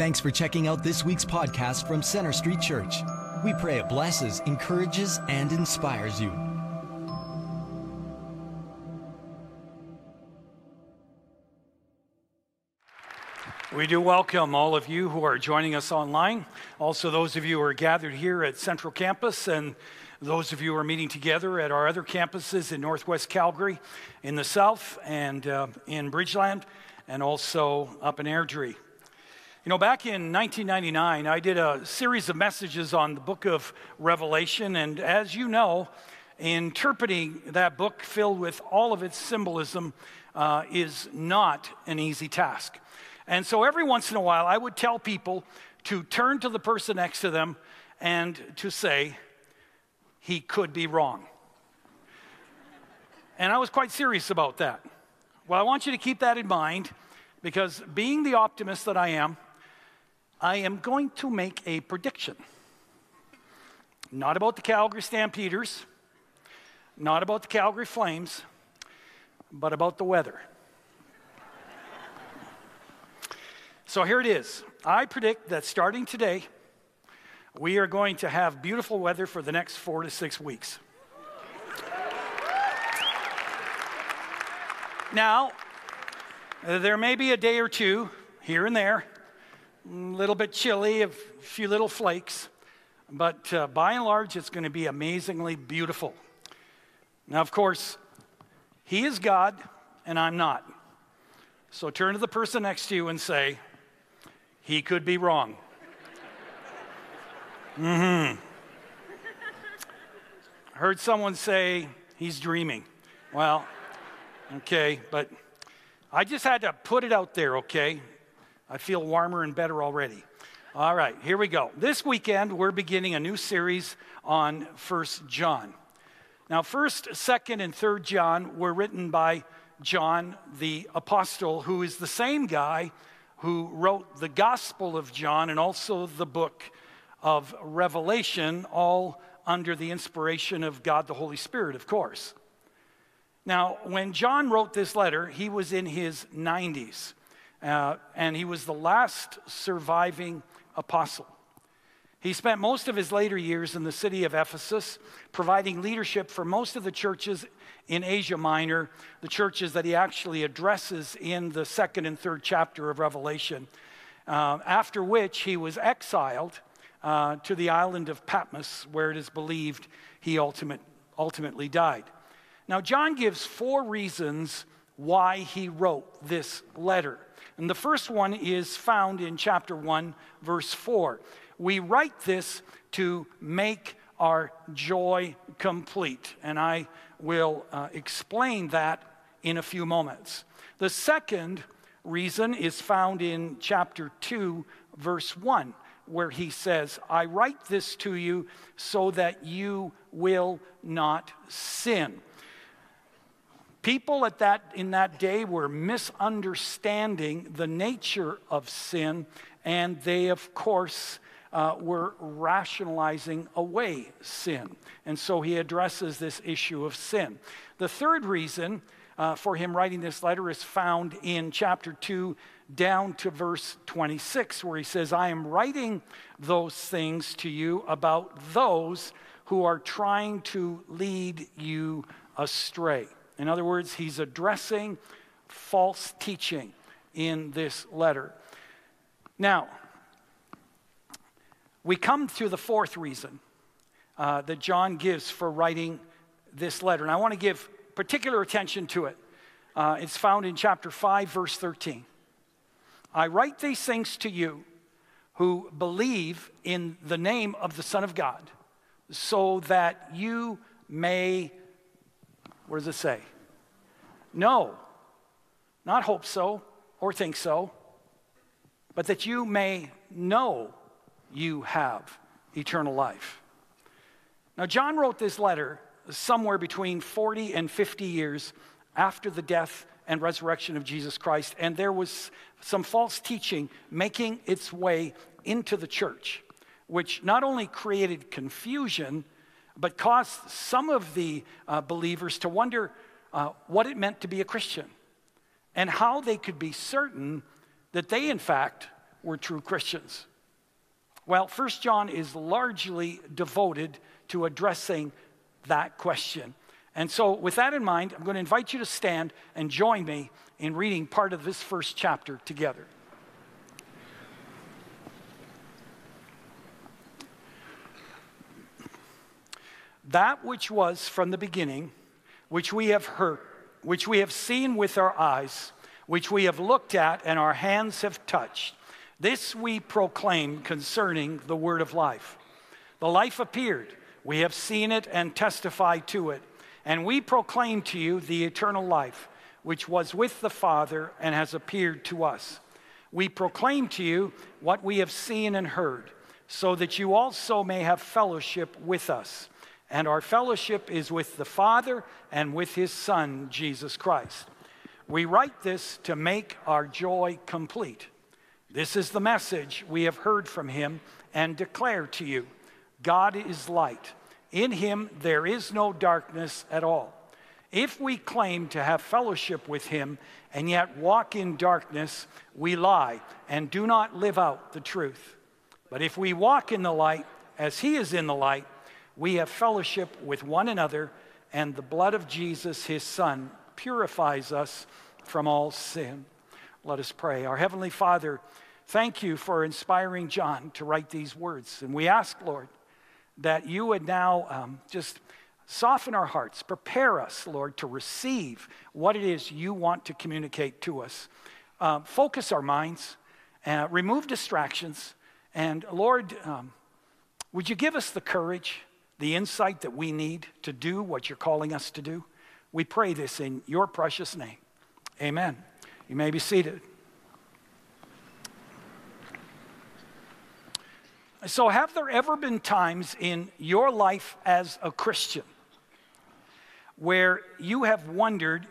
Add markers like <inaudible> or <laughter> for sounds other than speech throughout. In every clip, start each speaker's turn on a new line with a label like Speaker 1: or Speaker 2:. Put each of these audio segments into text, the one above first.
Speaker 1: Thanks for checking out this week's podcast from Centre Street Church. We pray it blesses, encourages, and inspires you.
Speaker 2: We do welcome all of you who are joining us online, also those of you who are gathered here at Central Campus, and those of you who are meeting together at our other campuses in Northwest Calgary, in the South, and uh, in Bridgeland, and also up in Airdrie. You know, back in 1999, I did a series of messages on the book of Revelation, and as you know, interpreting that book filled with all of its symbolism uh, is not an easy task. And so every once in a while, I would tell people to turn to the person next to them and to say, he could be wrong. And I was quite serious about that. Well, I want you to keep that in mind because being the optimist that I am, I am going to make a prediction. Not about the Calgary Stampeders, not about the Calgary Flames, but about the weather. so here it is. I predict that starting today, we are going to have beautiful weather for the next four to six weeks. now, there may be a day or two here and there a little bit chilly, a few little flakes, but uh, by and large, it's going to be amazingly beautiful. Now, of course, He is God and I'm not. So turn to the person next to you and say, He could be wrong. <laughs> mm hmm. Heard someone say, He's dreaming. Well, okay, but I just had to put it out there, okay? I feel warmer and better already. All right, here we go. This weekend, we're beginning a new series on First John. Now, 1st, 2nd, and 3rd John were written by John the Apostle, who is the same guy who wrote the Gospel of John and also the book of Revelation, all under the inspiration of God the Holy Spirit, of course. Now, when John wrote this letter, he was in his 90s. Uh, and he was the last surviving apostle. He spent most of his later years in the city of Ephesus, providing leadership for most of the churches in Asia Minor, the churches that he actually addresses in the second and third chapter of Revelation. Uh, after which he was exiled uh, to the island of Patmos, where it is believed he ultimate, ultimately died. Now, John gives four reasons why he wrote this letter. And the first one is found in chapter 1, verse 4. We write this to make our joy complete. And I will uh, explain that in a few moments. The second reason is found in chapter 2, verse 1, where he says, I write this to you so that you will not sin. People at that, in that day were misunderstanding the nature of sin, and they, of course, uh, were rationalizing away sin. And so he addresses this issue of sin. The third reason uh, for him writing this letter is found in chapter 2 down to verse 26, where he says, I am writing those things to you about those who are trying to lead you astray. In other words, he's addressing false teaching in this letter. Now, we come to the fourth reason uh, that John gives for writing this letter. And I want to give particular attention to it. Uh, it's found in chapter 5, verse 13. I write these things to you who believe in the name of the Son of God, so that you may what does it say? No, not hope so or think so, but that you may know you have eternal life. Now, John wrote this letter somewhere between 40 and 50 years after the death and resurrection of Jesus Christ, and there was some false teaching making its way into the church, which not only created confusion, but caused some of the uh, believers to wonder uh, what it meant to be a Christian and how they could be certain that they, in fact, were true Christians? Well, First John is largely devoted to addressing that question. And so, with that in mind, I'm going to invite you to stand and join me in reading part of this first chapter together. That which was from the beginning, which we have heard, which we have seen with our eyes, which we have looked at and our hands have touched, this we proclaim concerning the word of life. The life appeared, we have seen it and testify to it, and we proclaim to you the eternal life, which was with the Father and has appeared to us. We proclaim to you what we have seen and heard, so that you also may have fellowship with us and our fellowship is with the Father and with his Son, Jesus Christ. We write this to make our joy complete. This is the message we have heard from him and declare to you God is light. In him there is no darkness at all. If we claim to have fellowship with him and yet walk in darkness, we lie and do not live out the truth. But if we walk in the light as he is in the light, we have fellowship with one another, and the blood of Jesus, his Son, purifies us from all sin. Let us pray. Our Heavenly Father, thank you for inspiring John to write these words. And we ask, Lord, that you would now um, just soften our hearts, prepare us, Lord, to receive what it is you want to communicate to us. Uh, focus our minds, uh, remove distractions, and Lord, um, would you give us the courage? The insight that we need to do what you're calling us to do. We pray this in your precious name. Amen. You may be seated. So, have there ever been times in your life as a Christian where you have wondered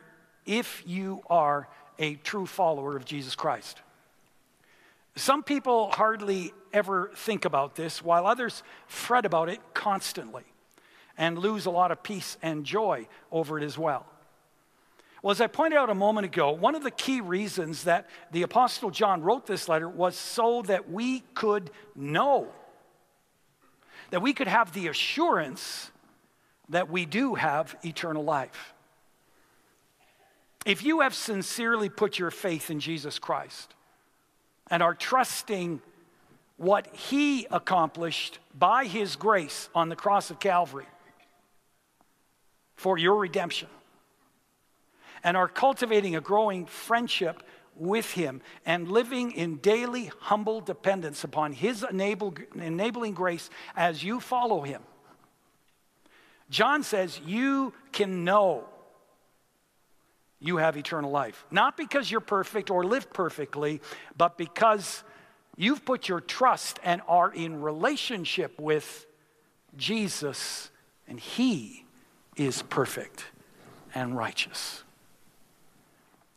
Speaker 2: if you are a true follower of Jesus Christ? Some people hardly ever think about this, while others fret about it constantly and lose a lot of peace and joy over it as well. Well, as I pointed out a moment ago, one of the key reasons that the Apostle John wrote this letter was so that we could know, that we could have the assurance that we do have eternal life. If you have sincerely put your faith in Jesus Christ and are trusting what he accomplished by his grace on the cross of Calvary for your redemption, and are cultivating a growing friendship with him and living in daily humble dependence upon his enable, enabling grace as you follow him. John says you can know you have eternal life. Not because you're perfect or live perfectly, but because You've put your trust and are in relationship with Jesus, and He is perfect and righteous.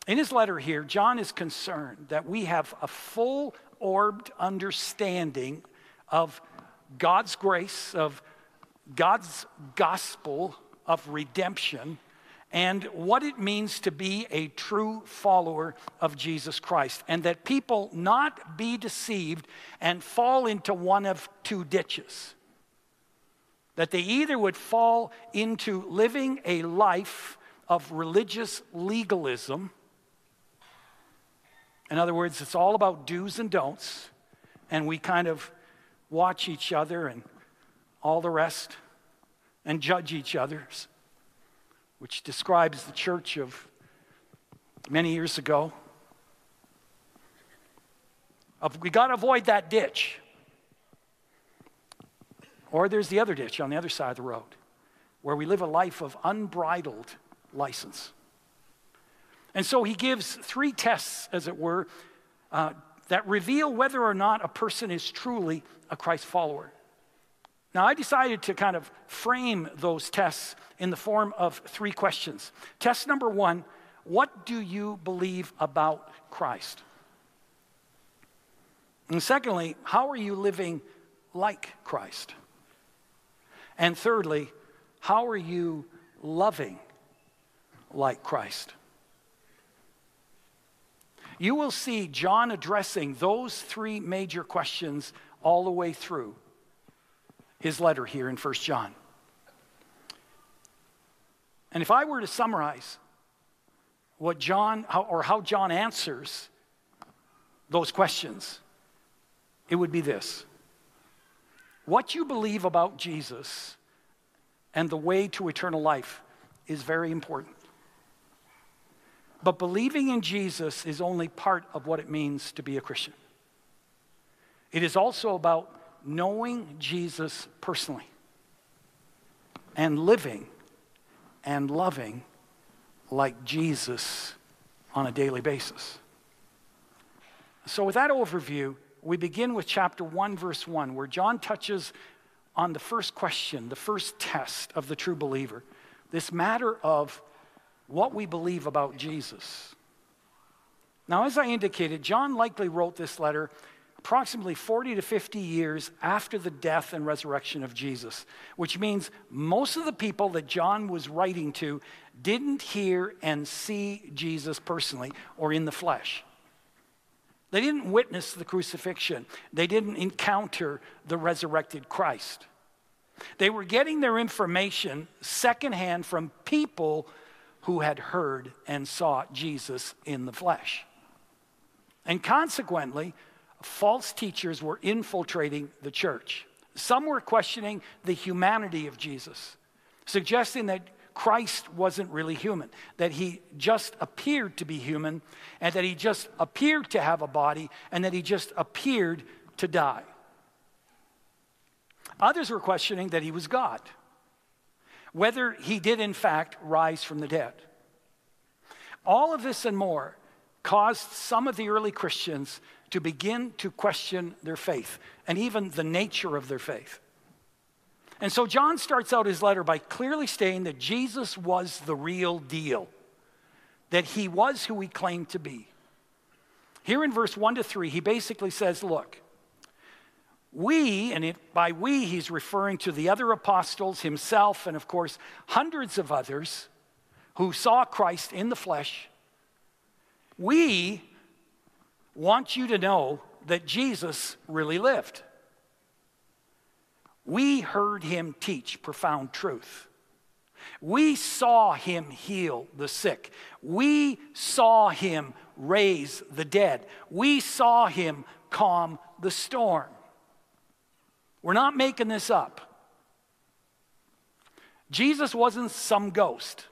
Speaker 2: In his letter here, John is concerned that we have a full orbed understanding of God's grace, of God's gospel of redemption, and what it means to be a true follower of Jesus Christ, and that people not be deceived and fall into one of two ditches. That they either would fall into living a life of religious legalism. In other words, it's all about do's and don'ts, and we kind of watch each other and all the rest and judge each other's which describes the church of many years ago. We got to avoid that ditch. Or there's the other ditch on the other side of the road, where we live a life of unbridled license. And so he gives three tests, as it were, uh, that reveal whether or not a person is truly a Christ follower. Now, I decided to kind of frame those tests in the form of three questions. Test number one What do you believe about Christ? And secondly, how are you living like Christ? And thirdly, how are you loving like Christ? you will see John addressing those three major questions all the way through his letter here in 1 John. And if I were to summarize what John, or how John answers those questions, it would be this What you believe about Jesus and the way to eternal life is very important. But believing in Jesus is only part of what it means to be a Christian. It is also about knowing Jesus personally and living and loving like Jesus on a daily basis. So, with that overview, we begin with chapter 1, verse 1, where John touches on the first question, the first test of the true believer this matter of what we believe about Jesus. Now, as I indicated, John likely wrote this letter approximately 40 to 50 years after the death and resurrection of Jesus, which means most of the people that John was writing to didn't hear and see Jesus personally or in the flesh. They didn't witness the crucifixion, they didn't encounter the resurrected Christ. They were getting their information secondhand from people who had heard and saw Jesus in the flesh. And consequently, false teachers were infiltrating the church. Some were questioning the humanity of Jesus, suggesting that Christ wasn't really human, that he just appeared to be human, and that he just appeared to have a body, and that he just appeared to die. Others were questioning that he was God, whether he did in fact rise from the dead. All of this and more caused some of the early Christians to begin to question their faith and even the nature of their faith. And so John starts out his letter by clearly stating that Jesus was the real deal, that he was who he claimed to be. Here in verse 1 to 3, he basically says, Look, we, and it, by we, he's referring to the other apostles, himself, and of course, hundreds of others who saw Christ in the flesh. We want you to know that Jesus really lived. We heard him teach profound truth. We saw him heal the sick. We saw him raise the dead. We saw him calm the storm. We're not making this up. Jesus wasn't some ghost.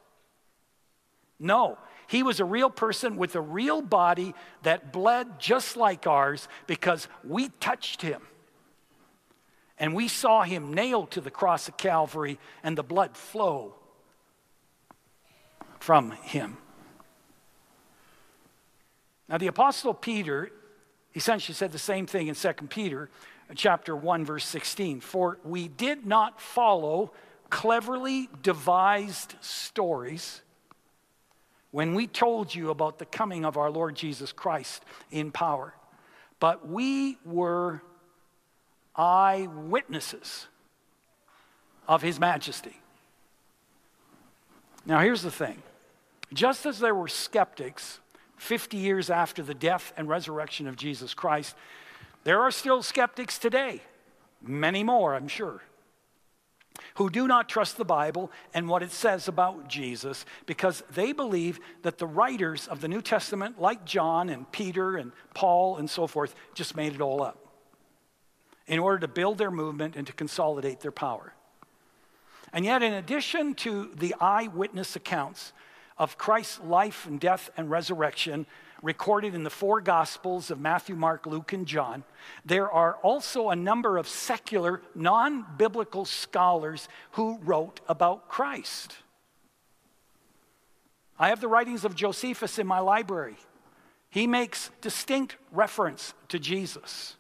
Speaker 2: No, he was a real person with a real body that bled just like ours because we touched him. And we saw him nailed to the cross of Calvary and the blood flow from him. Now, the Apostle Peter essentially said the same thing in 2 Peter chapter 1, verse 16. For we did not follow cleverly devised stories when we told you about the coming of our Lord Jesus Christ in power. But we were eyewitnesses of his majesty. Now, here's the thing just as there were skeptics 50 years after the death and resurrection of Jesus Christ, there are still skeptics today, many more, I'm sure who do not trust the Bible and what it says about Jesus because they believe that the writers of the New Testament, like John and Peter and Paul and so forth, just made it all up in order to build their movement and to consolidate their power. And yet, in addition to the eyewitness accounts of Christ's life and death and resurrection, recorded in the four Gospels of Matthew, Mark, Luke, and John, there are also a number of secular, non biblical scholars who wrote about Christ. I have the writings of Josephus in my library. He makes distinct reference to Jesus.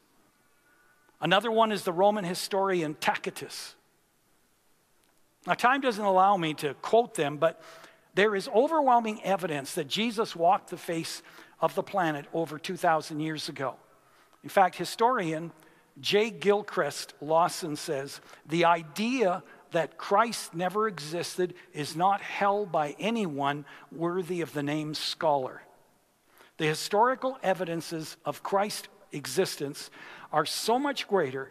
Speaker 2: Another one is the Roman historian Tacitus. Now, time doesn't allow me to quote them, but there is overwhelming evidence that Jesus walked the face of the planet over 2,000 years ago. In fact, historian J. Gilchrist Lawson says the idea that Christ never existed is not held by anyone worthy of the name scholar. the historical evidences of Christ's existence are so much greater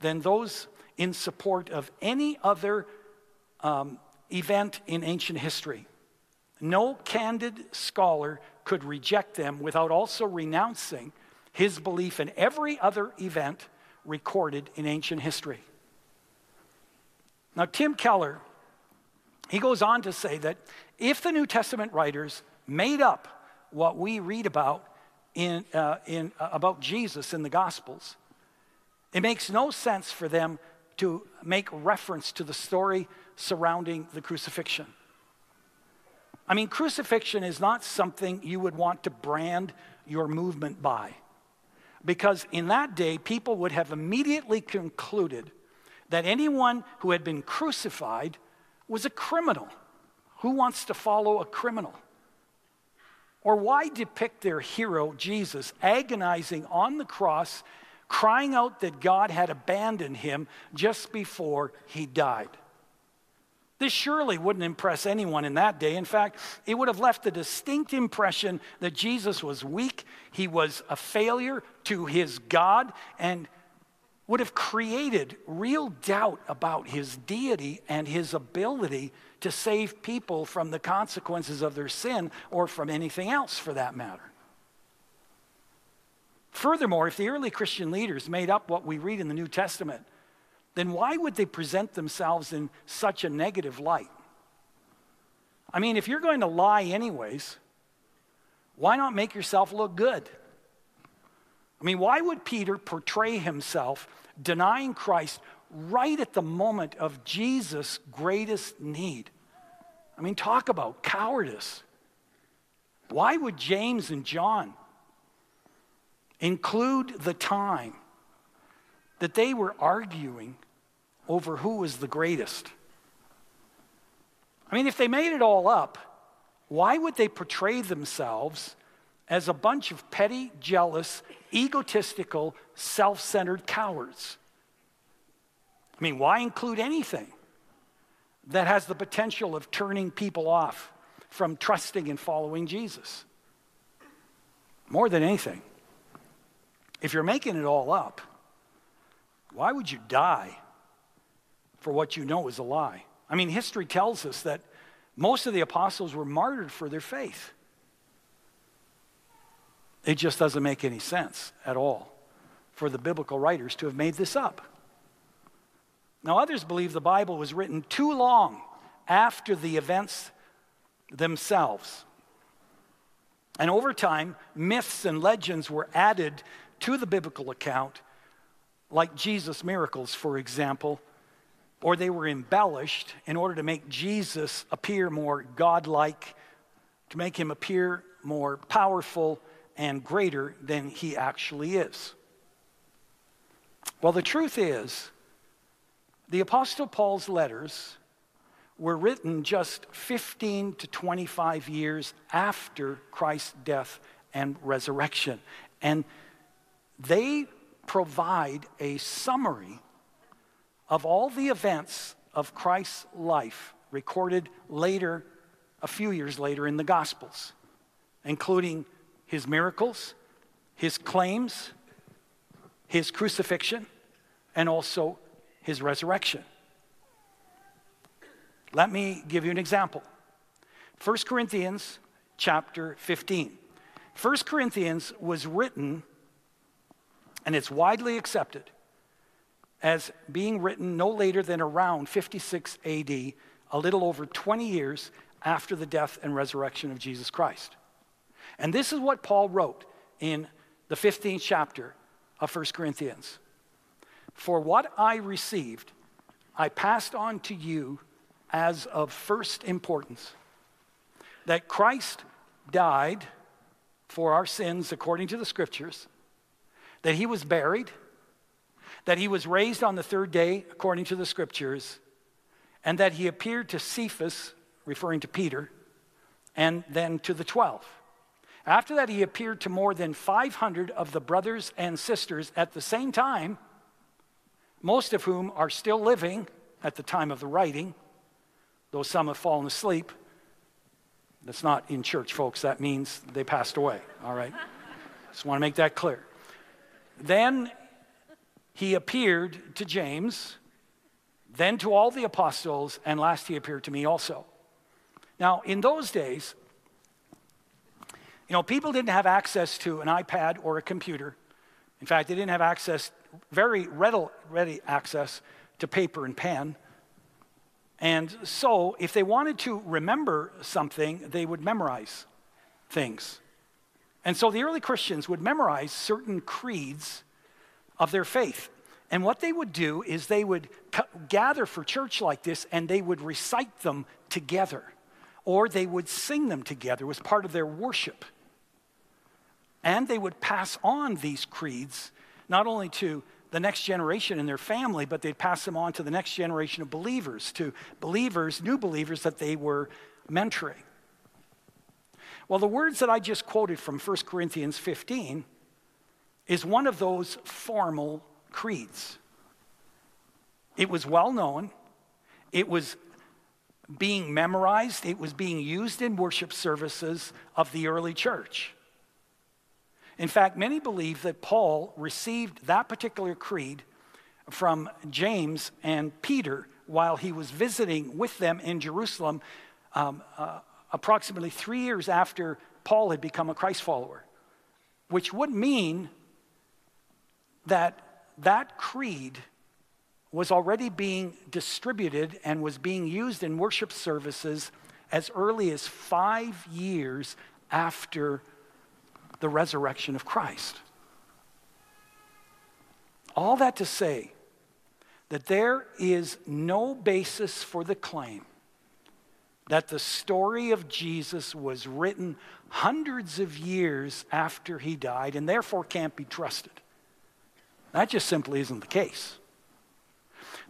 Speaker 2: than those in support of any other um, event in ancient history. No candid scholar could reject them without also renouncing his belief in every other event recorded in ancient history. Now, Tim Keller, he goes on to say that if the New Testament writers made up what we read about in, uh, in, uh, about Jesus in the Gospels, it makes no sense for them to make reference to the story surrounding the crucifixion. I mean, crucifixion is not something you would want to brand your movement by. Because in that day, people would have immediately concluded that anyone who had been crucified was a criminal. Who wants to follow a criminal? Or why depict their hero, Jesus, agonizing on the cross, crying out that God had abandoned him just before he died? This surely wouldn't impress anyone in that day. In fact, it would have left a distinct impression that Jesus was weak, he was a failure to his God, and would have created real doubt about his deity and his ability to save people from the consequences of their sin or from anything else for that matter. Furthermore, if the early Christian leaders made up what we read in the New Testament, then why would they present themselves in such a negative light? I mean, if you're going to lie anyways, why not make yourself look good? I mean, why would Peter portray himself denying Christ right at the moment of Jesus' greatest need? I mean, talk about cowardice. Why would James and John include the time that they were arguing over who was the greatest. I mean, if they made it all up, why would they portray themselves as a bunch of petty, jealous, egotistical, self centered cowards? I mean, why include anything that has the potential of turning people off from trusting and following Jesus? More than anything, if you're making it all up, why would you die for what you know is a lie? I mean, history tells us that most of the apostles were martyred for their faith. It just doesn't make any sense at all for the biblical writers to have made this up. Now, others believe the Bible was written too long after the events themselves. And over time, myths and legends were added to the biblical account like Jesus' miracles, for example, or they were embellished in order to make Jesus appear more godlike, to make him appear more powerful and greater than he actually is. Well, the truth is, the Apostle Paul's letters were written just 15 to 25 years after Christ's death and resurrection. And they provide a summary of all the events of Christ's life recorded later, a few years later in the Gospels, including his miracles, his claims, his crucifixion, and also his resurrection. Let me give you an example. 1 Corinthians chapter 15. 1 Corinthians was written and it's widely accepted as being written no later than around 56 AD, a little over 20 years after the death and resurrection of Jesus Christ. And this is what Paul wrote in the 15th chapter of 1 Corinthians. For what I received, I passed on to you as of first importance that Christ died for our sins according to the scriptures that he was buried, that he was raised on the third day according to the scriptures, and that he appeared to Cephas, referring to Peter, and then to the twelve. After that, he appeared to more than 500 of the brothers and sisters at the same time, most of whom are still living at the time of the writing, though some have fallen asleep. That's not in church, folks. That means they passed away, all right? <laughs> Just want to make that clear. Then he appeared to James, then to all the apostles, and last he appeared to me also. Now, in those days, you know, people didn't have access to an iPad or a computer. In fact, they didn't have access, very ready access to paper and pen. And so, if they wanted to remember something, they would memorize things. And so the early Christians would memorize certain creeds of their faith. And what they would do is they would gather for church like this and they would recite them together, or they would sing them together as part of their worship. And they would pass on these creeds not only to the next generation in their family, but they'd pass them on to the next generation of believers, to believers, new believers that they were mentoring. Well, the words that I just quoted from 1 Corinthians 15 is one of those formal creeds. It was well known, it was being memorized, it was being used in worship services of the early church. In fact, many believe that Paul received that particular creed from James and Peter while he was visiting with them in Jerusalem um, uh, approximately three years after Paul had become a Christ follower, which would mean that that creed was already being distributed and was being used in worship services as early as five years after the resurrection of Christ. All that to say that there is no basis for the claim that the story of Jesus was written hundreds of years after he died and therefore can't be trusted. That just simply isn't the case.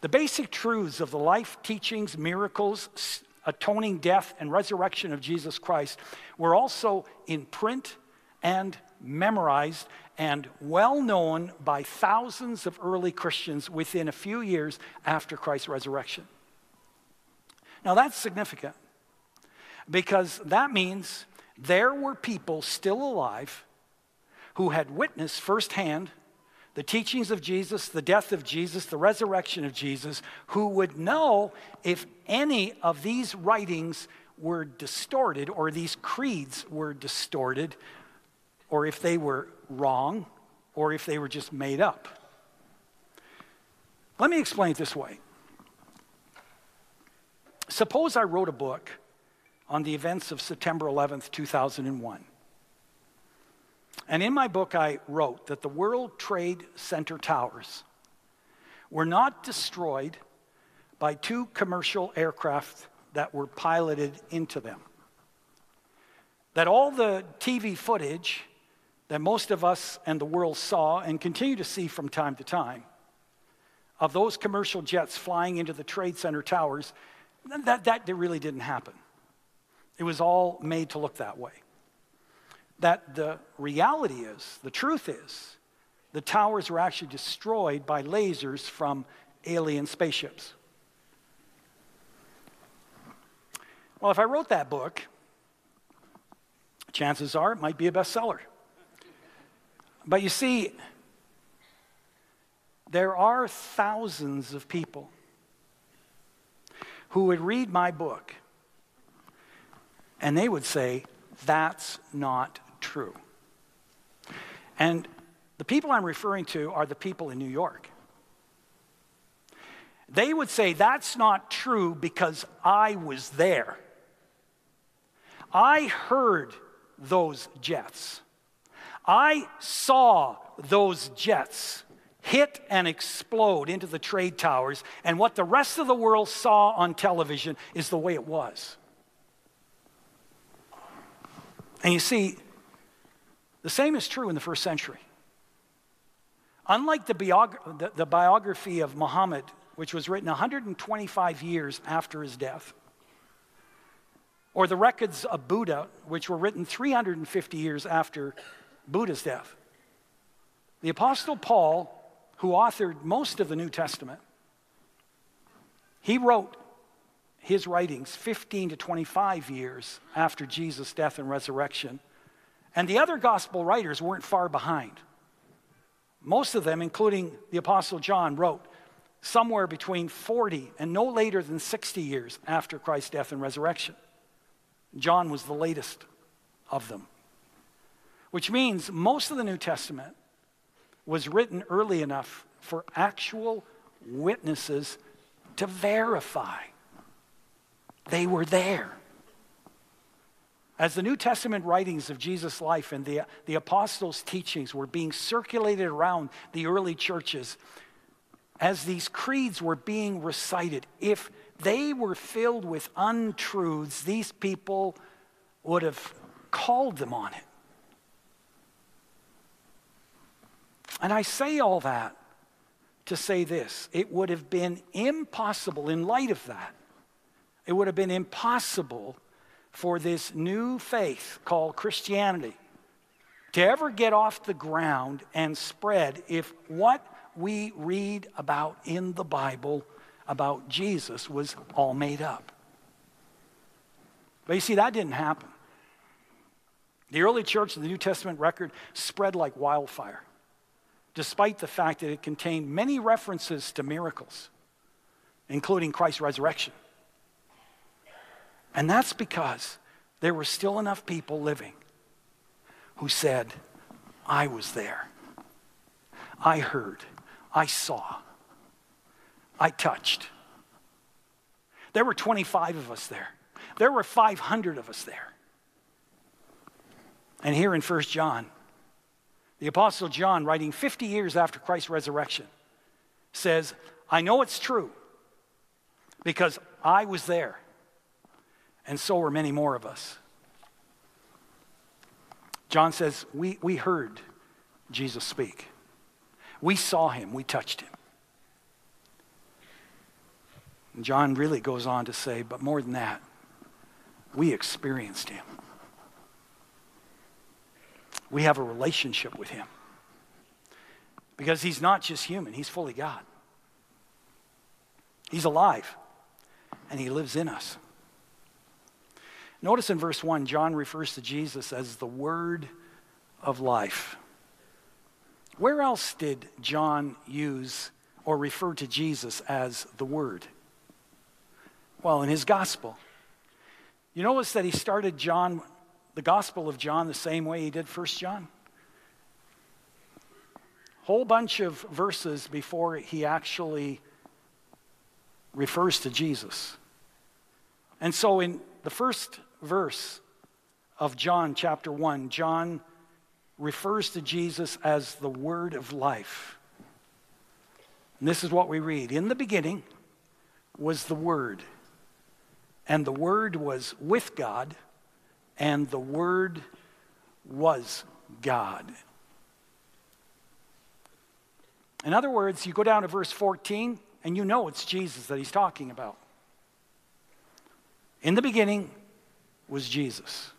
Speaker 2: The basic truths of the life, teachings, miracles, atoning death, and resurrection of Jesus Christ were also in print and memorized and well known by thousands of early Christians within a few years after Christ's resurrection. Now, that's significant because that means there were people still alive who had witnessed firsthand the teachings of Jesus, the death of Jesus, the resurrection of Jesus, who would know if any of these writings were distorted or these creeds were distorted or if they were wrong, or if they were just made up. Let me explain it this way. Suppose I wrote a book on the events of September 11th, 2001. And in my book, I wrote that the World Trade Center towers were not destroyed by two commercial aircraft that were piloted into them. That all the TV footage that most of us and the world saw and continue to see from time to time of those commercial jets flying into the Trade Center towers, that, that really didn't happen. It was all made to look that way. That the reality is, the truth is, the towers were actually destroyed by lasers from alien spaceships. Well, if I wrote that book, chances are it might be a bestseller. But you see, there are thousands of people who would read my book and they would say, that's not true. And the people I'm referring to are the people in New York. They would say, that's not true because I was there. I heard those jets. I saw those jets hit and explode into the trade towers, and what the rest of the world saw on television is the way it was. And you see, the same is true in the first century. Unlike the, biog- the, the biography of Muhammad, which was written 125 years after his death, or the records of Buddha, which were written 350 years after Buddha's death. The Apostle Paul, who authored most of the New Testament, he wrote his writings 15 to 25 years after Jesus' death and resurrection. And the other gospel writers weren't far behind. Most of them, including the Apostle John, wrote somewhere between 40 and no later than 60 years after Christ's death and resurrection. John was the latest of them, which means most of the New Testament was written early enough for actual witnesses to verify they were there. As the New Testament writings of Jesus' life and the, the apostles' teachings were being circulated around the early churches, as these creeds were being recited, if they were filled with untruths, these people would have called them on it. And I say all that to say this it would have been impossible, in light of that, it would have been impossible for this new faith called Christianity to ever get off the ground and spread if what we read about in the Bible about Jesus was all made up. But you see, that didn't happen. The early church, the New Testament record, spread like wildfire, despite the fact that it contained many references to miracles, including Christ's resurrection. And that's because there were still enough people living who said, I was there. I heard. I saw. I touched. There were 25 of us there. There were 500 of us there. And here in 1 John, the Apostle John, writing 50 years after Christ's resurrection, says, I know it's true because I was there and so were many more of us. John says, We, we heard Jesus speak. We saw him, we touched him. And John really goes on to say, But more than that, we experienced him. We have a relationship with him. Because he's not just human, he's fully God. He's alive, and he lives in us. Notice in verse 1, John refers to Jesus as the Word of life. Where else did John use or refer to Jesus as the Word? Well, in his gospel. You notice that he started John, the Gospel of John, the same way he did First John? Whole bunch of verses before he actually refers to Jesus. And so in the first verse of John chapter 1, John refers to Jesus as the Word of life. And this is what we read In the beginning was the Word, and the Word was with God, and the Word was God. In other words, you go down to verse 14, and you know it's Jesus that he's talking about. In the beginning was Jesus.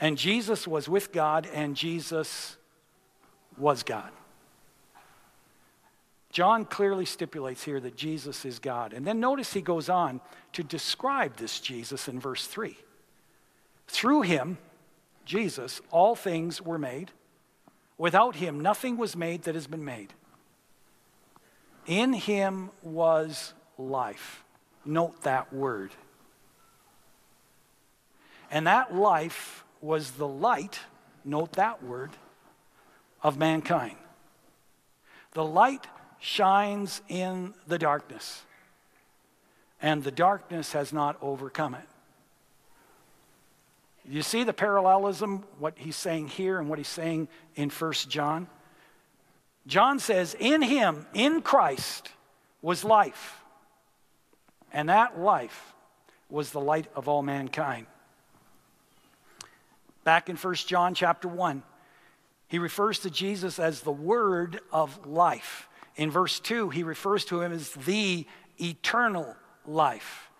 Speaker 2: And Jesus was with God, and Jesus was God. John clearly stipulates here that Jesus is God. And then notice he goes on to describe this Jesus in verse 3. Through him, Jesus, all things were made. Without him, nothing was made that has been made. In him was life. Note that word. And that life was the light, note that word, of mankind. The light shines in the darkness, and the darkness has not overcome it. You see the parallelism, what he's saying here and what he's saying in First John? John says, In him, in Christ, was life, and that life was the light of all mankind. Back in 1 John chapter 1, he refers to Jesus as the word of life. In verse 2, he refers to him as the eternal life.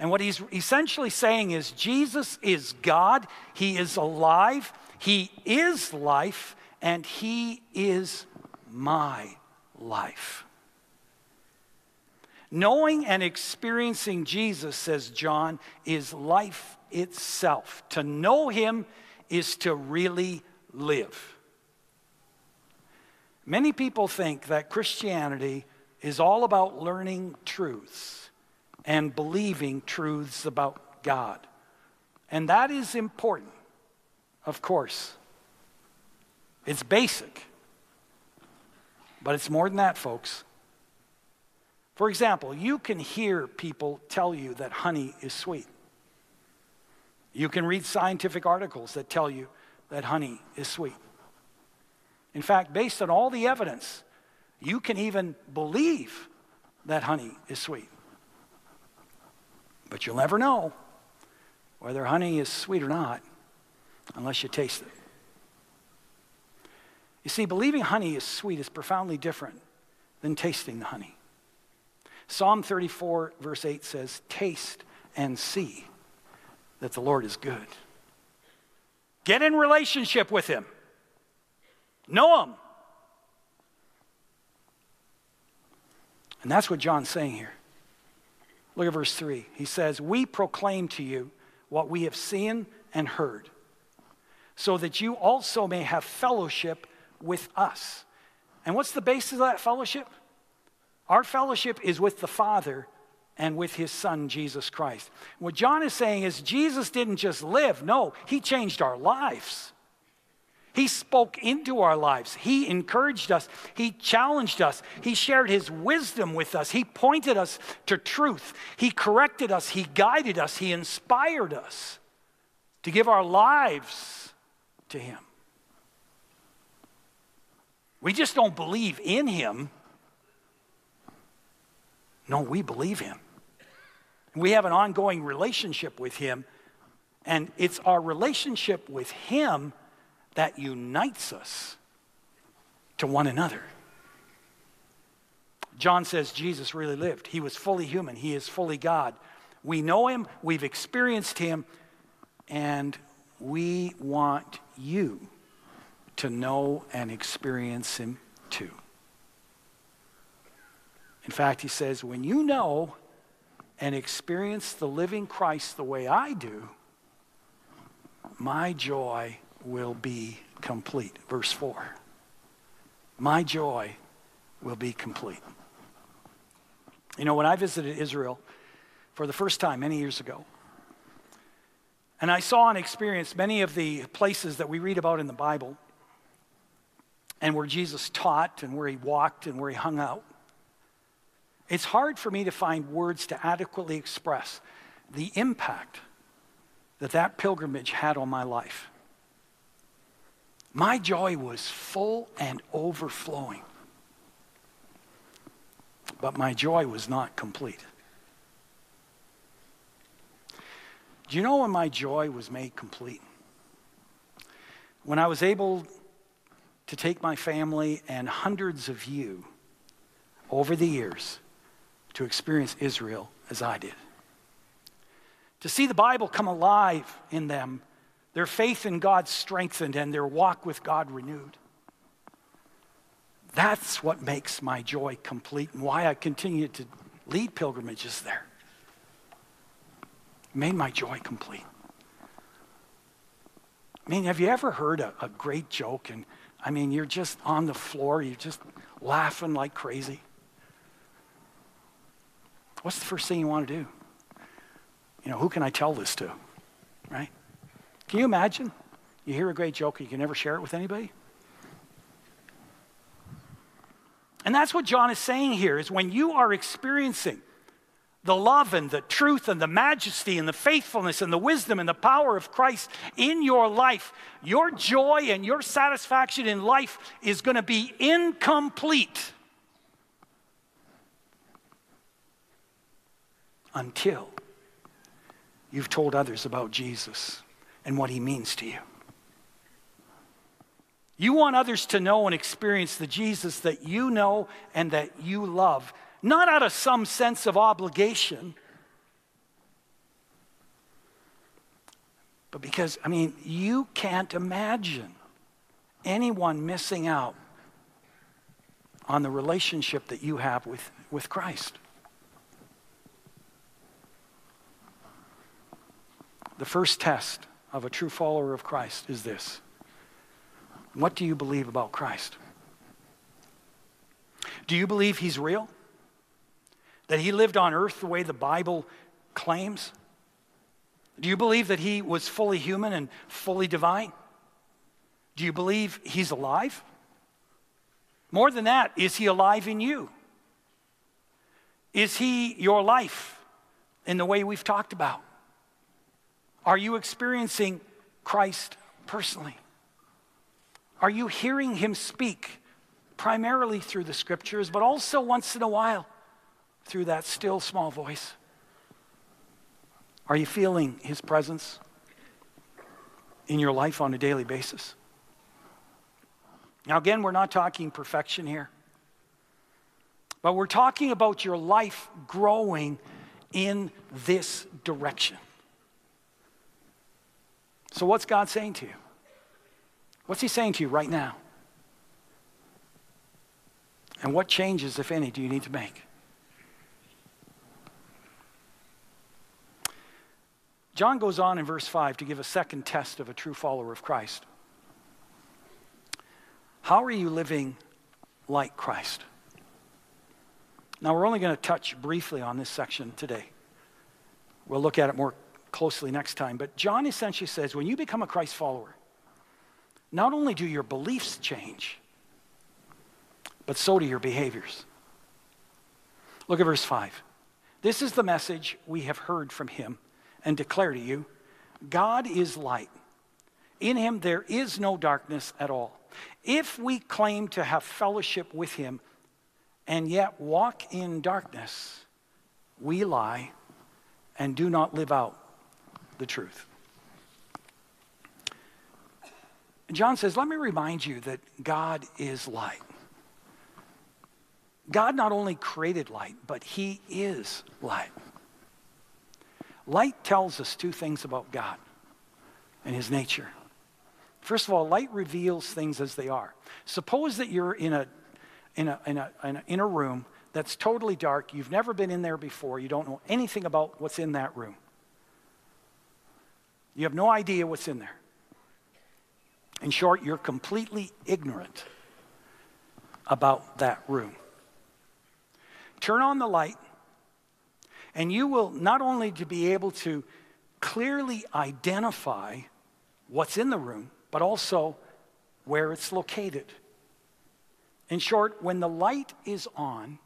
Speaker 2: And what he's essentially saying is Jesus is God, he is alive, he is life, and he is my life. Knowing and experiencing Jesus, says John, is life itself. To know him is to really live. Many people think that Christianity is all about learning truths and believing truths about God. And that is important, of course. It's basic. But it's more than that, folks. For example, you can hear people tell you that honey is sweet. You can read scientific articles that tell you that honey is sweet. In fact, based on all the evidence, you can even believe that honey is sweet. But you'll never know whether honey is sweet or not unless you taste it. You see, believing honey is sweet is profoundly different than tasting the honey. Psalm 34, verse 8 says, Taste and see that the Lord is good. Get in relationship with Him, know Him. And that's what John's saying here. Look at verse 3. He says, We proclaim to you what we have seen and heard, so that you also may have fellowship with us. And what's the basis of that fellowship? Our fellowship is with the Father and with his Son, Jesus Christ. What John is saying is Jesus didn't just live, no, he changed our lives. He spoke into our lives. He encouraged us. He challenged us. He shared his wisdom with us. He pointed us to truth. He corrected us. He guided us. He inspired us to give our lives to him. We just don't believe in him. No, we believe him. We have an ongoing relationship with him, and it's our relationship with him that unites us to one another. John says Jesus really lived. He was fully human, he is fully God. We know him, we've experienced him, and we want you to know and experience him too. In fact, he says, when you know and experience the living Christ the way I do, my joy will be complete. Verse 4. My joy will be complete. You know, when I visited Israel for the first time many years ago, and I saw and experienced many of the places that we read about in the Bible, and where Jesus taught, and where he walked, and where he hung out, it's hard for me to find words to adequately express the impact that that pilgrimage had on my life. My joy was full and overflowing. But my joy was not complete. Do you know when my joy was made complete? When I was able to take my family and hundreds of you over the years to experience Israel as I did. To see the Bible come alive in them their faith in God strengthened, and their walk with God renewed. That's what makes my joy complete and why I continue to lead pilgrimages there. made my joy complete. I mean, have you ever heard a, a great joke and I mean, you're just on the floor, you're just laughing like crazy? What's the first thing you want to do? You know, who can I tell this to? Right? Can you imagine? You hear a great joke and you can never share it with anybody? And that's what John is saying here is when you are experiencing the love and the truth and the majesty and the faithfulness and the wisdom and the power of Christ in your life, your joy and your satisfaction in life is going to be incomplete until you've told others about Jesus and what he means to you. You want others to know and experience the Jesus that you know and that you love, not out of some sense of obligation, but because, I mean, you can't imagine anyone missing out on the relationship that you have with, with Christ. The first test of a true follower of Christ is this What do you believe about Christ? Do you believe he's real? That he lived on earth the way the Bible claims? Do you believe that he was fully human and fully divine? Do you believe he's alive? More than that, is he alive in you? Is he your life in the way we've talked about? Are you experiencing Christ personally? Are you hearing him speak primarily through the scriptures, but also once in a while through that still small voice? Are you feeling his presence in your life on a daily basis? Now, again, we're not talking perfection here, but we're talking about your life growing in this direction. So, what's God saying to you? What's He saying to you right now? And what changes, if any, do you need to make? John goes on in verse 5 to give a second test of a true follower of Christ. How are you living like Christ? Now, we're only going to touch briefly on this section today. We'll look at it more closely next time. But John essentially says when you become a Christ follower, not only do your beliefs change, but so do your behaviors. Look at verse 5. This is the message we have heard from him and declare to you God is light. In him there is no darkness at all. If we claim to have fellowship with him and yet walk in darkness, we lie and do not live out the truth. John says, Let me remind you that God is light. God not only created light, but He is light. Light tells us two things about God and His nature. First of all, light reveals things as they are. Suppose that you're in a, in a, in a, in a, in a room that's totally dark, you've never been in there before, you don't know anything about what's in that room. You have no idea what's in there. In short, you're completely ignorant about that room. Turn on the light, and you will not only to be able to clearly identify what's in the room, but also where it's located. In short, when the light is on,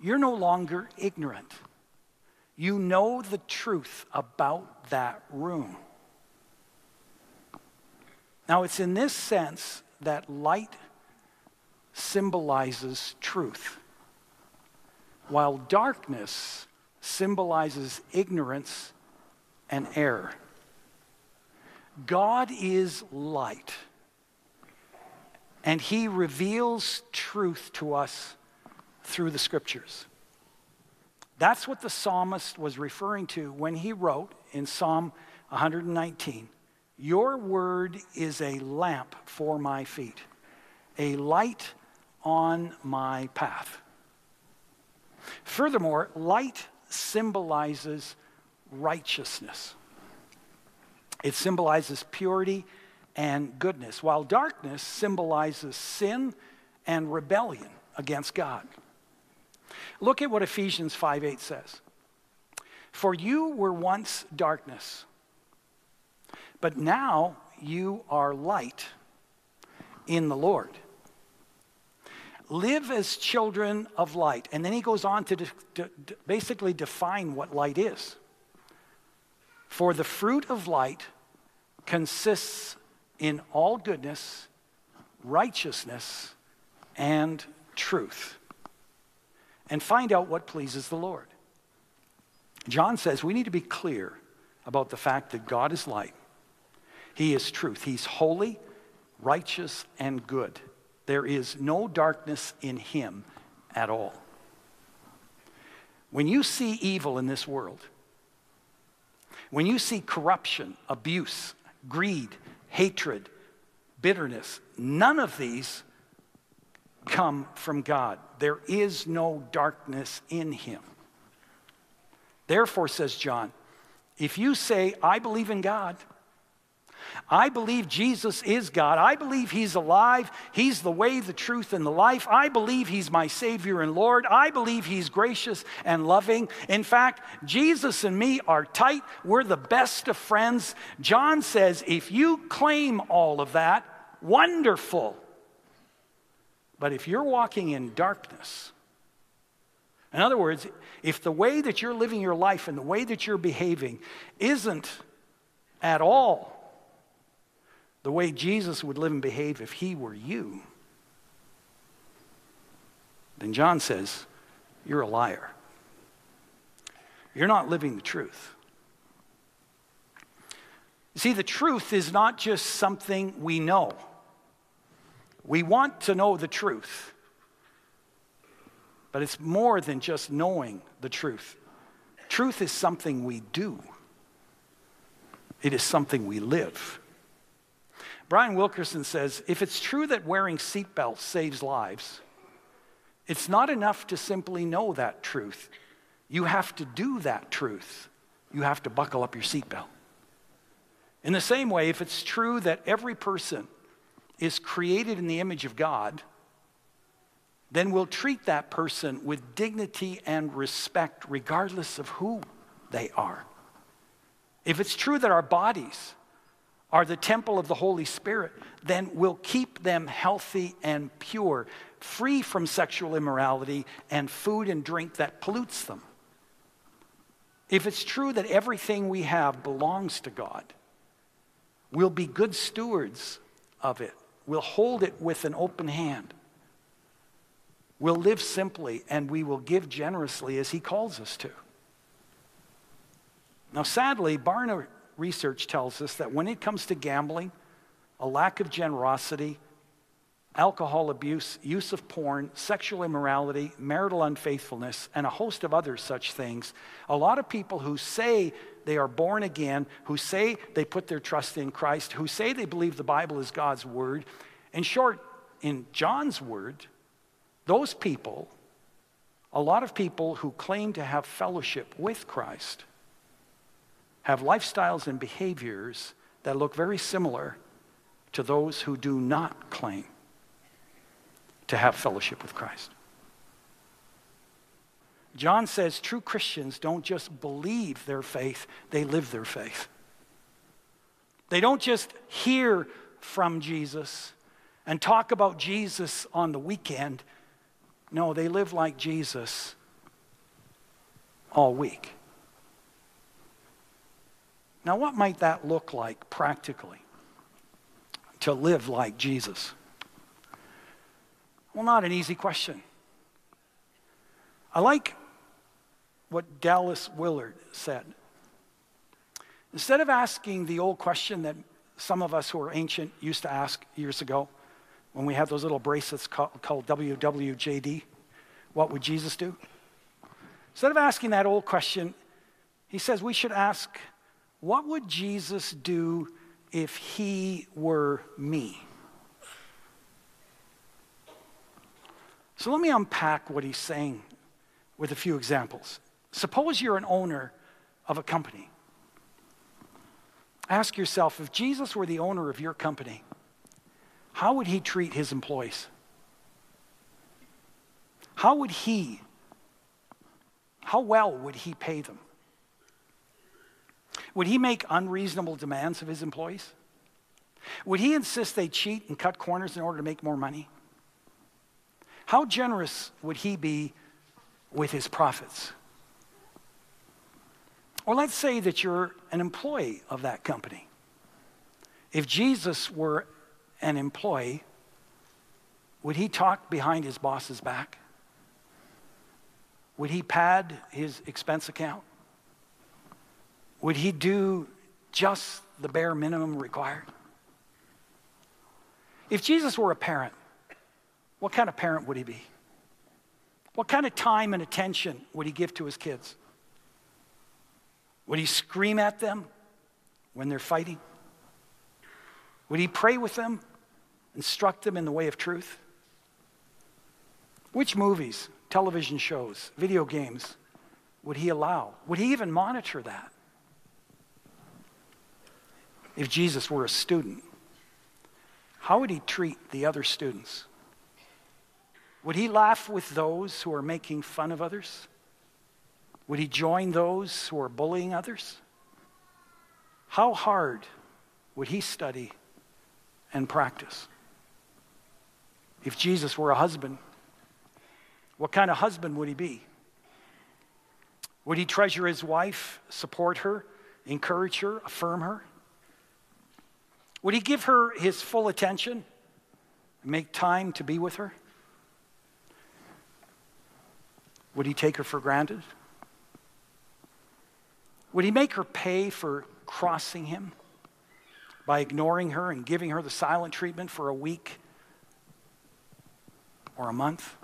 Speaker 2: you're no longer ignorant. You know the truth about that room. Now, it's in this sense that light symbolizes truth, while darkness symbolizes ignorance and error. God is light, and He reveals truth to us through the scriptures. That's what the psalmist was referring to when he wrote in Psalm 119 Your word is a lamp for my feet, a light on my path. Furthermore, light symbolizes righteousness. It symbolizes purity and goodness, while darkness symbolizes sin and rebellion against God. Look at what Ephesians 5 8 says. For you were once darkness, but now you are light in the Lord. Live as children of light. And then he goes on to, de- de- basically define what light is. For the fruit of light consists in all goodness, righteousness, and truth and find out what pleases the Lord. John says we need to be clear about the fact that God is light. He is truth. He's holy, righteous, and good. There is no darkness in him at all. When you see evil in this world, when you see corruption, abuse, greed, hatred, bitterness, none of these come from God. There is no darkness in him. Therefore, says John, If you say, I believe in God, I believe Jesus is God. I believe He's alive. He's the way, the truth, and the life. I believe He's my Savior and Lord. I believe He's gracious and loving. In fact, Jesus and me are tight. We're the best of friends. John says, if you claim all of that, wonderful. But if you're walking in darkness, in other words, if the way that you're living your life and the way that you're behaving isn't at all the way Jesus would live and behave if he were you, then John says, You're a liar. You're not living the truth. See, the truth is not just something we know. We want to know the truth, but it's more than just knowing the truth. Truth is something we do, it is something we live. Brian Wilkerson says if it's true that wearing seatbelts saves lives, it's not enough to simply know that truth. You have to do that truth. You have to buckle up your seatbelt. In the same way, if it's true that every person is created in the image of God, then we'll treat that person with dignity and respect regardless of who they are. If it's true that our bodies are the temple of the Holy Spirit, then we'll keep them healthy and pure, free from sexual immorality and food and drink that pollutes them. If it's true that everything we have belongs to God, we'll be good stewards of it. We'll hold it with an open hand. We'll live simply and we will give generously as He calls us to. Now, sadly, Barna research tells us that when it comes to gambling, a lack of generosity, alcohol abuse, use of porn, sexual immorality, marital unfaithfulness, and a host of other such things, a lot of people who say they are born again, who say they put their trust in Christ, who say they believe the Bible is God's word, in short, in John's word, those people, a lot of people who claim to have fellowship with Christ, have lifestyles and behaviors that look very similar to those who do not claim to have fellowship with Christ. John says true Christians don't just believe their faith, they live their faith. They don't just hear from Jesus and talk about Jesus on the weekend. No, they live like Jesus all week. Now, what might that look like practically to live like Jesus? Well, not an easy question. I like what Dallas Willard said. Instead of asking the old question that some of us who are ancient used to ask years ago when we had those little bracelets called, called WWJD, what would Jesus do? Instead of asking that old question, he says we should ask what would Jesus do if he were me? So let me unpack what he's saying with a few examples. Suppose you're an owner of a company. Ask yourself if Jesus were the owner of your company, how would he treat his employees? How would he, how well would he pay them? Would he make unreasonable demands of his employees? Would he insist they cheat and cut corners in order to make more money? How generous would he be with his profits? Or let's say that you're an employee of that company. If Jesus were an employee, would he talk behind his boss's back? Would he pad his expense account? Would he do just the bare minimum required? If Jesus were a parent, what kind of parent would he be? What kind of time and attention would he give to his kids? Would he scream at them when they're fighting? Would he pray with them, instruct them in the way of truth? Which movies, television shows, video games would he allow? Would he even monitor that? if Jesus were a student, how would he treat the other students? Would he laugh with those who are making fun of others? Would he join those who are bullying others? How hard would he study and practice? If Jesus were a husband, what kind of husband would he be? Would he treasure his wife, support her, encourage her, affirm her? Would he give her his full attention make time to be with her? Would he take her for granted? Would he make her pay for crossing him by ignoring her and giving her the silent treatment for a week or a month?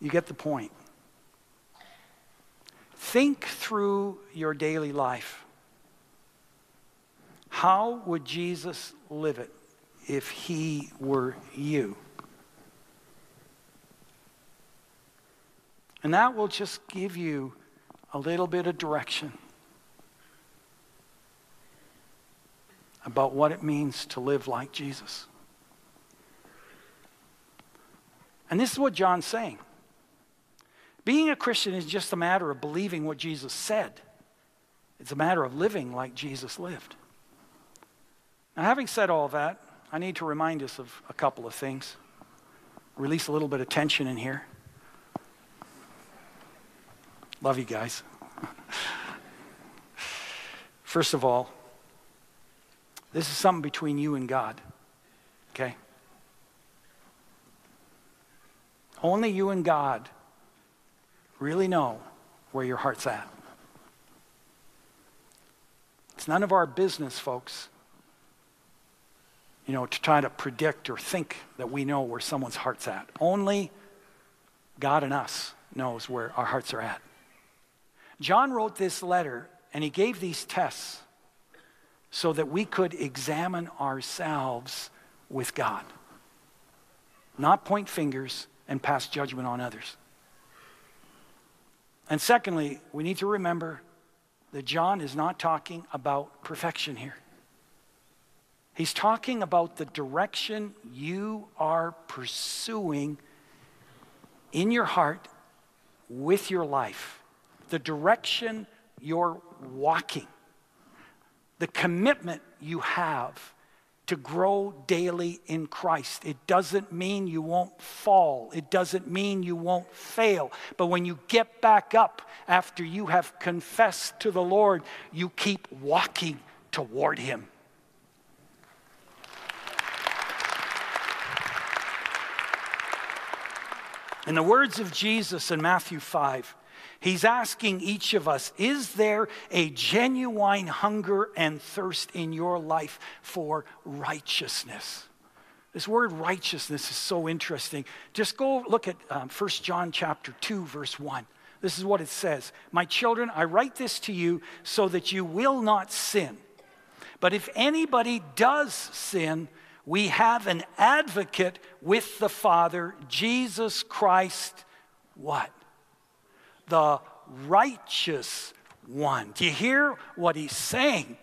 Speaker 2: You get the point. Think through your daily life. How would Jesus live it if he were you? And that will just give you a little bit of direction about what it means to live like Jesus. And this is what John's saying. Being a Christian is just a matter of believing what Jesus said. It's a matter of living like Jesus lived. Now, having said all that, I need to remind us of a couple of things, release a little bit of tension in here. Love you guys. First of all, this is something between you and God, okay? Only you and God really know where your heart's at. It's none of our business, folks, you know, to try to predict or think that we know where someone's heart's at. Only God and us knows where our hearts are at. John wrote this letter and he gave these tests so that we could examine ourselves with God, not point fingers and pass judgment on others. And secondly, we need to remember that John is not talking about perfection here. He's talking about the direction you are pursuing in your heart with your life, the direction you're walking, the commitment you have to grow daily in Christ. It doesn't mean you won't fall, it doesn't mean you won't fail. But when you get back up after you have confessed to the Lord, you keep walking toward Him. In the words of Jesus in Matthew 5, He's asking each of us is there a genuine hunger and thirst in your life for righteousness? This word righteousness is so interesting. Just go look at um, 1 John chapter 2 verse 1. This is what it says. My children, I write this to you so that you will not sin. But if anybody does sin, we have an advocate with the Father, Jesus Christ, what? The righteous one. Do you hear what he's saying?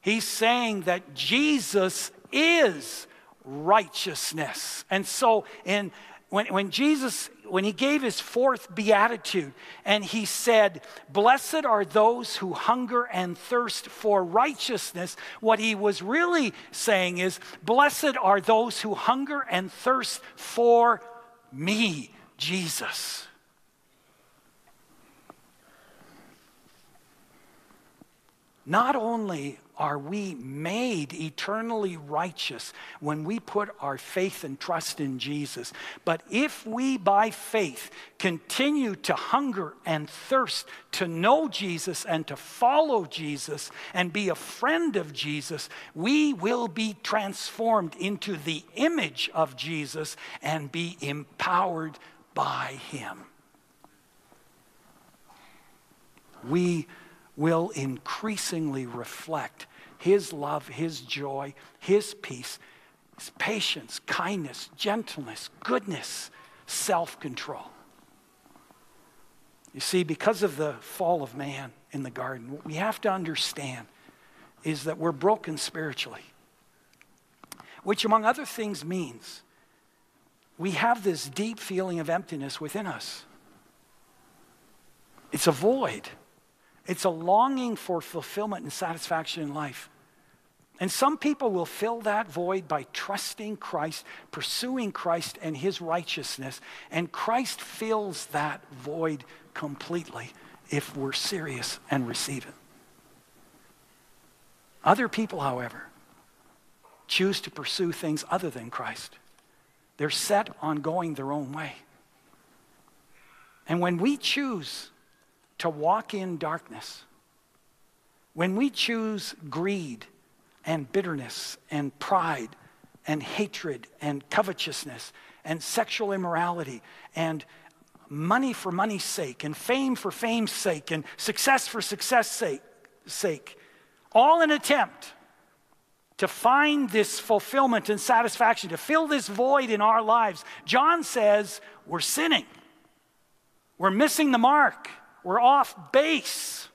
Speaker 2: He's saying that Jesus is righteousness. And so in when, when Jesus, when he gave his fourth beatitude and he said, Blessed are those who hunger and thirst for righteousness, what he was really saying is, Blessed are those who hunger and thirst for me, Jesus. Not only are we made eternally righteous when we put our faith and trust in Jesus, but if we by faith continue to hunger and thirst to know Jesus and to follow Jesus and be a friend of Jesus, we will be transformed into the image of Jesus and be empowered by Him. We will increasingly reflect His love, His joy, His peace, His patience, kindness, gentleness, goodness, self control. You see, because of the fall of man in the garden, what we have to understand is that we're broken spiritually, which, among other things, means we have this deep feeling of emptiness within us. It's a void, it's a longing for fulfillment and satisfaction in life. And some people will fill that void by trusting Christ, pursuing Christ and his righteousness. And Christ fills that void completely if we're serious and receive it. Other people, however, choose to pursue things other than Christ. They're set on going their own way. And when we choose to walk in darkness, when we choose greed and bitterness and pride and hatred and covetousness and sexual immorality and money for money's sake and fame for fame's sake and success for success sake, sake all an attempt to find this fulfillment and satisfaction, to fill this void in our lives. John says we're sinning, we're missing the mark, we're off base.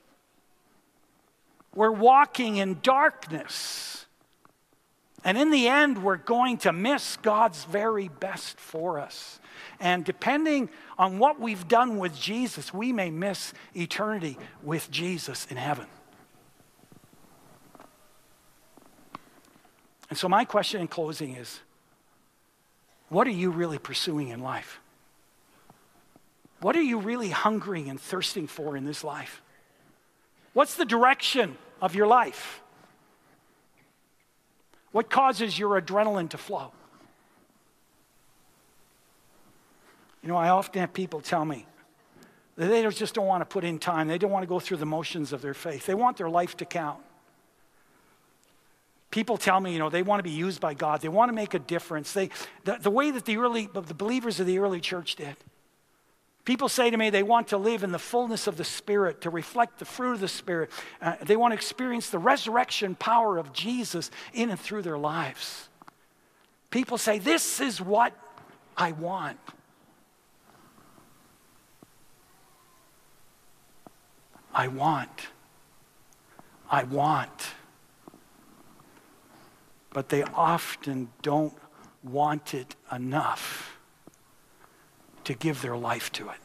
Speaker 2: We're walking in darkness. And in the end, we're going to miss God's very best for us. And depending on what we've done with Jesus, we may miss eternity with Jesus in heaven. And so, my question in closing is what are you really pursuing in life? What are you really hungering and thirsting for in this life? What's the direction of your life? What causes your adrenaline to flow? You know, I often have people tell me that they just don't want to put in time. They don't want to go through the motions of their faith. They want their life to count. People tell me, you know, they want to be used by God. They want to make a difference. They, the, the way that the early, the believers of the early church did. People say to me they want to live in the fullness of the Spirit, to reflect the fruit of the Spirit. Uh, they want to experience the resurrection power of Jesus in and through their lives. People say, This is what I want. I want. I want. But they often don't want it enough to give their life to it.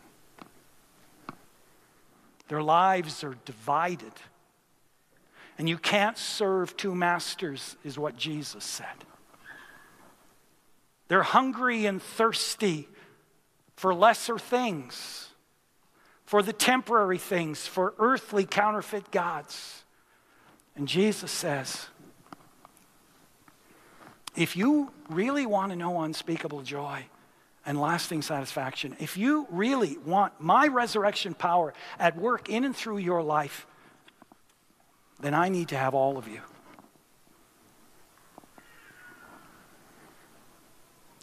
Speaker 2: Their lives are divided. And you can't serve two masters, is what Jesus said. They're hungry and thirsty for lesser things, for the temporary things, for earthly counterfeit gods. And Jesus says, if you really want to know unspeakable joy, and lasting satisfaction. If you really want my resurrection power at work in and through your life, then I need to have all of you.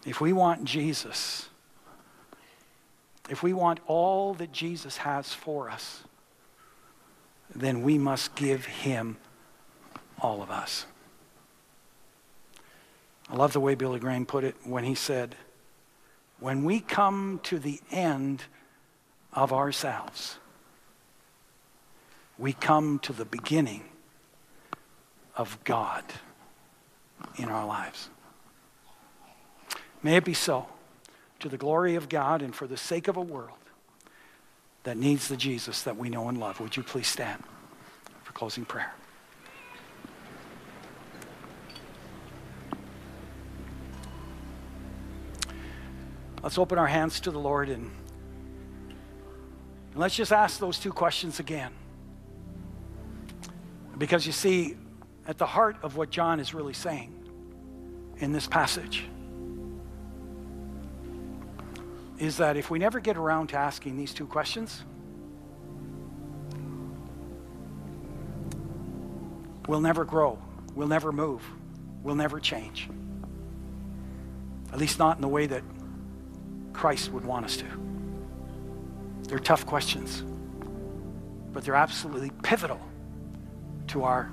Speaker 2: If we want Jesus, if we want all that Jesus has for us, then we must give him all of us. I love the way Billy Graham put it when he said, when we come to the end of ourselves, we come to the beginning of God in our lives. May it be so, to the glory of God and for the sake of a world that needs the Jesus that we know and love. Would you please stand for closing prayer? Let's open our hands to the Lord and, and let's just ask those two questions again. Because you see, at the heart of what John is really saying in this passage is that if we never get around to asking these two questions, we'll never grow, we'll never move, we'll never change. At least not in the way that Christ would want us to. They're tough questions, but they're absolutely pivotal to our,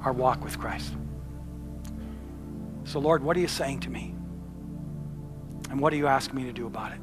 Speaker 2: our walk with Christ. So, Lord, what are you saying to me? And what are you asking me to do about it?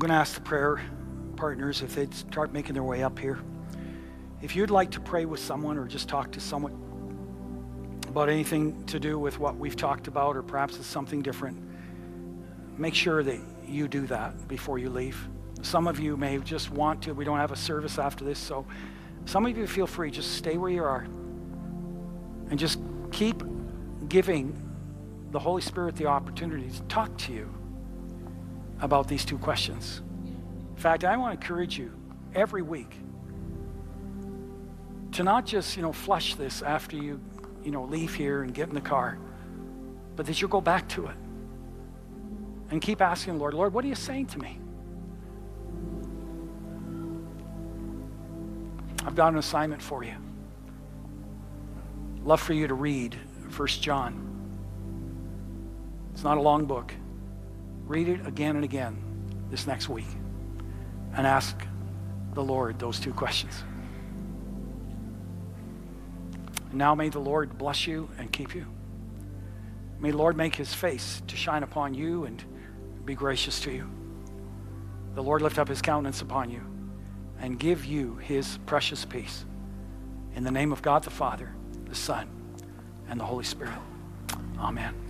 Speaker 2: Going to ask the prayer partners if they'd start making their way up here. If you'd like to pray with someone or just talk to someone about anything to do with what we've talked about, or perhaps it's something different, make sure that you do that before you leave. Some of you may just want to. We don't have a service after this, so some of you feel free. Just stay where you are and just keep giving the Holy Spirit the opportunity to talk to you about these two questions. In fact, I want to encourage you every week to not just, you know, flush this after you, you know, leave here and get in the car, but that you go back to it and keep asking Lord, Lord, what are you saying to me? I've got an assignment for you. Love for you to read 1 John. It's not a long book. Read it again and again this next week and ask the Lord those two questions. Now may the Lord bless you and keep you. May the Lord make his face to shine upon you and be gracious to you. The Lord lift up his countenance upon you and give you his precious peace. In the name of God the Father, the Son, and the Holy Spirit. Amen.